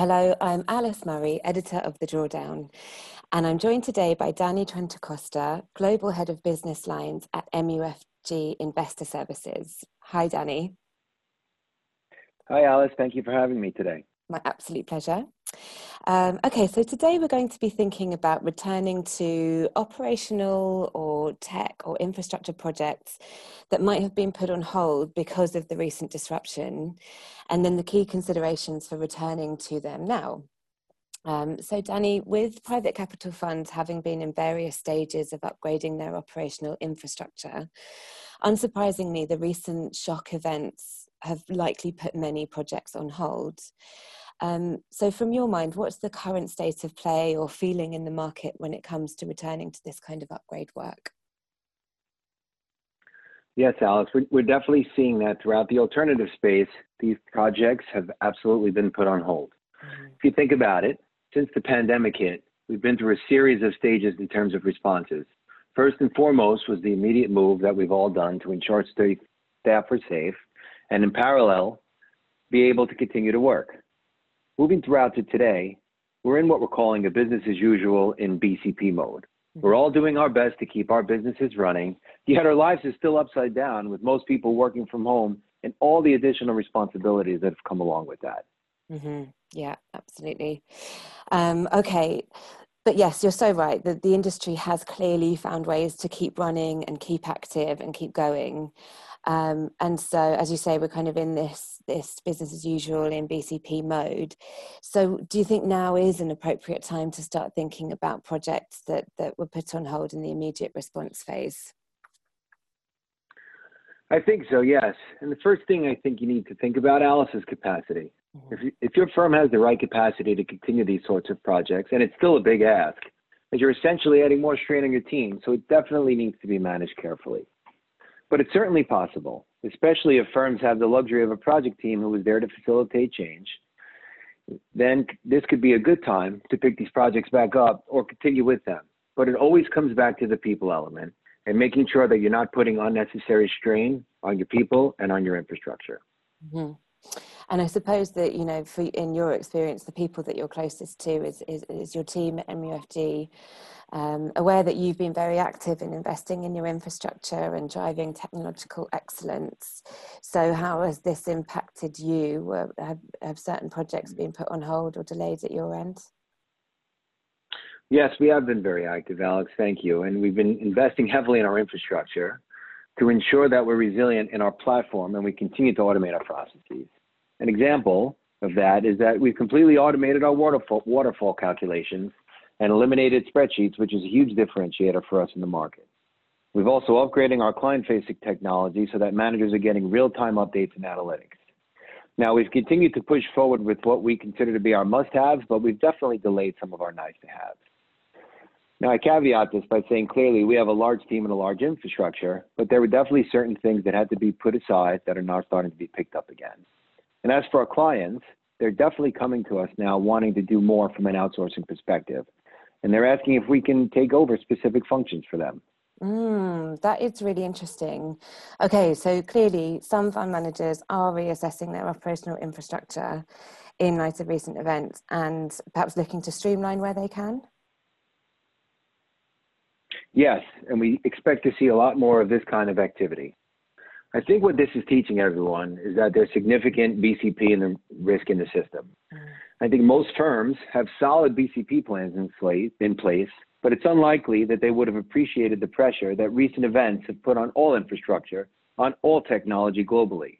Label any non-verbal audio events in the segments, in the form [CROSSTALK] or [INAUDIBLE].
Hello, I'm Alice Murray, editor of The Drawdown, and I'm joined today by Danny Trentacosta, Global Head of Business Lines at MUFG Investor Services. Hi, Danny. Hi, Alice. Thank you for having me today. My absolute pleasure. Um, okay, so today we're going to be thinking about returning to operational or tech or infrastructure projects that might have been put on hold because of the recent disruption, and then the key considerations for returning to them now. Um, so, Danny, with private capital funds having been in various stages of upgrading their operational infrastructure, unsurprisingly, the recent shock events have likely put many projects on hold. Um, so, from your mind, what's the current state of play or feeling in the market when it comes to returning to this kind of upgrade work? Yes, Alice, we're definitely seeing that throughout the alternative space, these projects have absolutely been put on hold. Mm-hmm. If you think about it, since the pandemic hit, we've been through a series of stages in terms of responses. First and foremost was the immediate move that we've all done to ensure staff were safe, and in parallel, be able to continue to work. Moving throughout to today, we're in what we're calling a business as usual in BCP mode. Mm-hmm. We're all doing our best to keep our businesses running, yet our lives are still upside down with most people working from home and all the additional responsibilities that have come along with that. Mm-hmm. Yeah, absolutely. Um, okay. But yes, you're so right. The, the industry has clearly found ways to keep running and keep active and keep going. Um, and so, as you say, we're kind of in this this business as usual in BCP mode. So, do you think now is an appropriate time to start thinking about projects that that were put on hold in the immediate response phase? I think so. Yes. And the first thing I think you need to think about, Alice, is capacity. If, you, if your firm has the right capacity to continue these sorts of projects, and it's still a big ask, as you're essentially adding more strain on your team, so it definitely needs to be managed carefully. But it's certainly possible, especially if firms have the luxury of a project team who is there to facilitate change. Then this could be a good time to pick these projects back up or continue with them. But it always comes back to the people element and making sure that you're not putting unnecessary strain on your people and on your infrastructure. Mm-hmm. And I suppose that, you know, for, in your experience, the people that you're closest to is, is, is your team at MUFG. Um, aware that you've been very active in investing in your infrastructure and driving technological excellence. So, how has this impacted you? Have, have certain projects been put on hold or delayed at your end? Yes, we have been very active, Alex. Thank you. And we've been investing heavily in our infrastructure to ensure that we're resilient in our platform and we continue to automate our processes. An example of that is that we've completely automated our waterfall, waterfall calculations and eliminated spreadsheets, which is a huge differentiator for us in the market. We've also upgrading our client-facing technology so that managers are getting real-time updates and analytics. Now, we've continued to push forward with what we consider to be our must-haves, but we've definitely delayed some of our nice-to-haves. Now, I caveat this by saying clearly we have a large team and a large infrastructure, but there were definitely certain things that had to be put aside that are now starting to be picked up again. And as for our clients, they're definitely coming to us now wanting to do more from an outsourcing perspective. And they're asking if we can take over specific functions for them. Mm, that is really interesting. Okay, so clearly some fund managers are reassessing their operational infrastructure in light of recent events and perhaps looking to streamline where they can. Yes, and we expect to see a lot more of this kind of activity. I think what this is teaching everyone is that there's significant BCP and the risk in the system. Mm. I think most firms have solid BCP plans in, place, in place, but it's unlikely that they would have appreciated the pressure that recent events have put on all infrastructure, on all technology globally.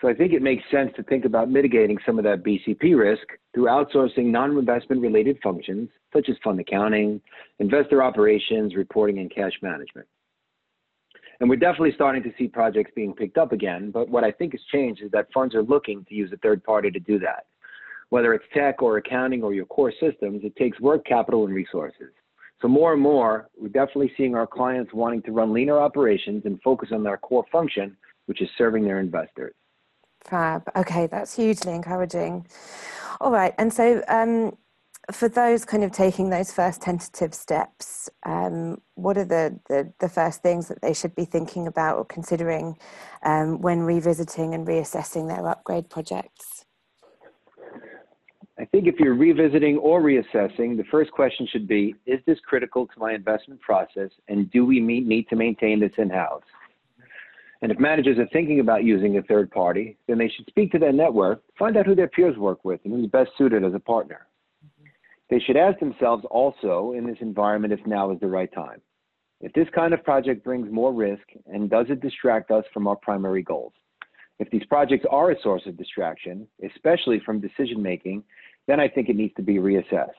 So I think it makes sense to think about mitigating some of that BCP risk through outsourcing non-investment related functions such as fund accounting, investor operations, reporting, and cash management. And we're definitely starting to see projects being picked up again. But what I think has changed is that funds are looking to use a third party to do that. Whether it's tech or accounting or your core systems, it takes work, capital, and resources. So more and more, we're definitely seeing our clients wanting to run leaner operations and focus on their core function, which is serving their investors. Fab. Okay, that's hugely encouraging. All right, and so um, for those kind of taking those first tentative steps, um, what are the, the, the, first things that they should be thinking about or considering um, when revisiting and reassessing their upgrade projects? I think if you're revisiting or reassessing, the first question should be Is this critical to my investment process? And do we meet, need to maintain this in house? And if managers are thinking about using a third party, then they should speak to their network, find out who their peers work with and who's best suited as a partner. They should ask themselves also in this environment if now is the right time. If this kind of project brings more risk and does it distract us from our primary goals? If these projects are a source of distraction, especially from decision making, then I think it needs to be reassessed.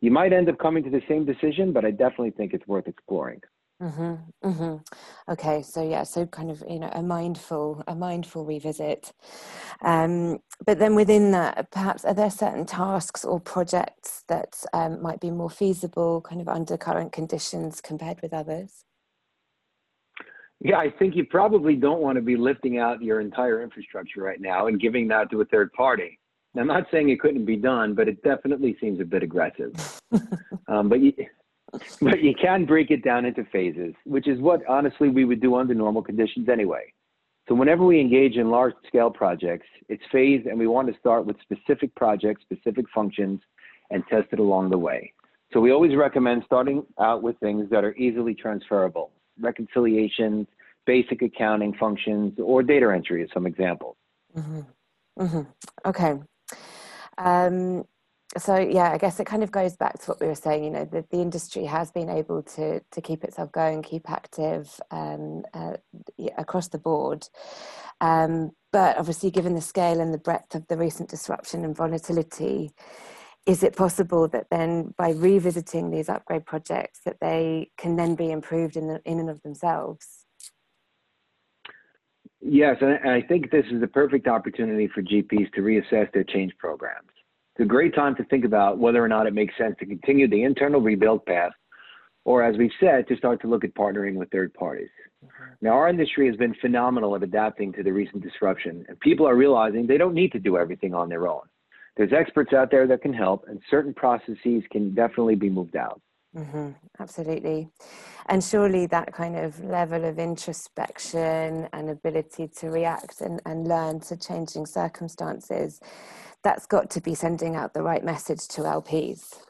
You might end up coming to the same decision, but I definitely think it's worth exploring. Mm-hmm, mm-hmm. Okay, so yeah, so kind of you know a mindful a mindful revisit, um, but then within that, perhaps are there certain tasks or projects that um, might be more feasible, kind of under current conditions compared with others? Yeah, I think you probably don't want to be lifting out your entire infrastructure right now and giving that to a third party. Now, I'm not saying it couldn't be done, but it definitely seems a bit aggressive. [LAUGHS] um, but you, [LAUGHS] but you can break it down into phases, which is what honestly we would do under normal conditions anyway. So whenever we engage in large scale projects, it's phased and we want to start with specific projects, specific functions, and test it along the way. So we always recommend starting out with things that are easily transferable, reconciliations, basic accounting functions, or data entry as some examples. Mm-hmm. Mm-hmm. Okay. Um, so yeah, I guess it kind of goes back to what we were saying. You know, the, the industry has been able to to keep itself going, keep active um, uh, across the board. Um, but obviously, given the scale and the breadth of the recent disruption and volatility, is it possible that then by revisiting these upgrade projects, that they can then be improved in the, in and of themselves? Yes, and I think this is the perfect opportunity for GPs to reassess their change programs. It's a great time to think about whether or not it makes sense to continue the internal rebuild path, or as we've said, to start to look at partnering with third parties. Mm-hmm. Now, our industry has been phenomenal at adapting to the recent disruption, and people are realizing they don't need to do everything on their own. There's experts out there that can help, and certain processes can definitely be moved out. Mm-hmm, absolutely. And surely that kind of level of introspection and ability to react and, and learn to changing circumstances that's got to be sending out the right message to LPs.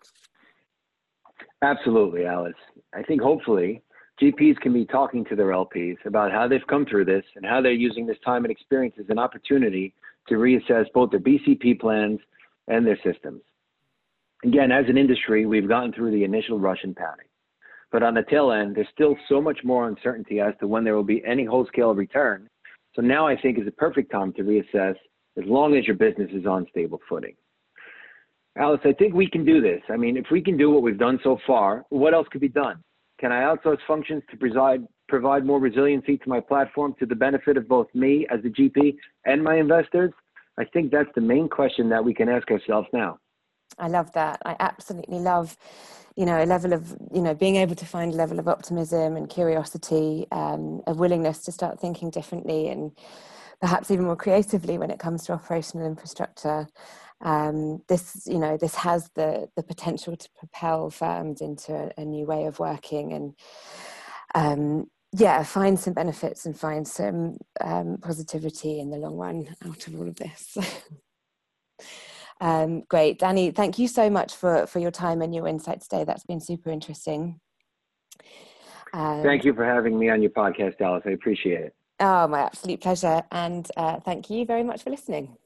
Absolutely, Alice. I think hopefully GPs can be talking to their LPs about how they've come through this and how they're using this time and experience as an opportunity to reassess both their BCP plans and their systems. Again, as an industry, we've gotten through the initial rush and panic. But on the tail end, there's still so much more uncertainty as to when there will be any whole scale return. So now I think is a perfect time to reassess as long as your business is on stable footing. Alice, I think we can do this. I mean, if we can do what we've done so far, what else could be done? Can I outsource functions to provide, provide more resiliency to my platform to the benefit of both me as the GP and my investors? I think that's the main question that we can ask ourselves now. I love that. I absolutely love, you know, a level of, you know, being able to find a level of optimism and curiosity, um, a willingness to start thinking differently and perhaps even more creatively when it comes to operational infrastructure. Um, this, you know, this has the the potential to propel firms into a, a new way of working and, um, yeah, find some benefits and find some um, positivity in the long run out of all of this. [LAUGHS] Um, great, Danny. Thank you so much for for your time and your insight today. That's been super interesting. Um, thank you for having me on your podcast, Alice. I appreciate it. Oh, my absolute pleasure. And uh, thank you very much for listening.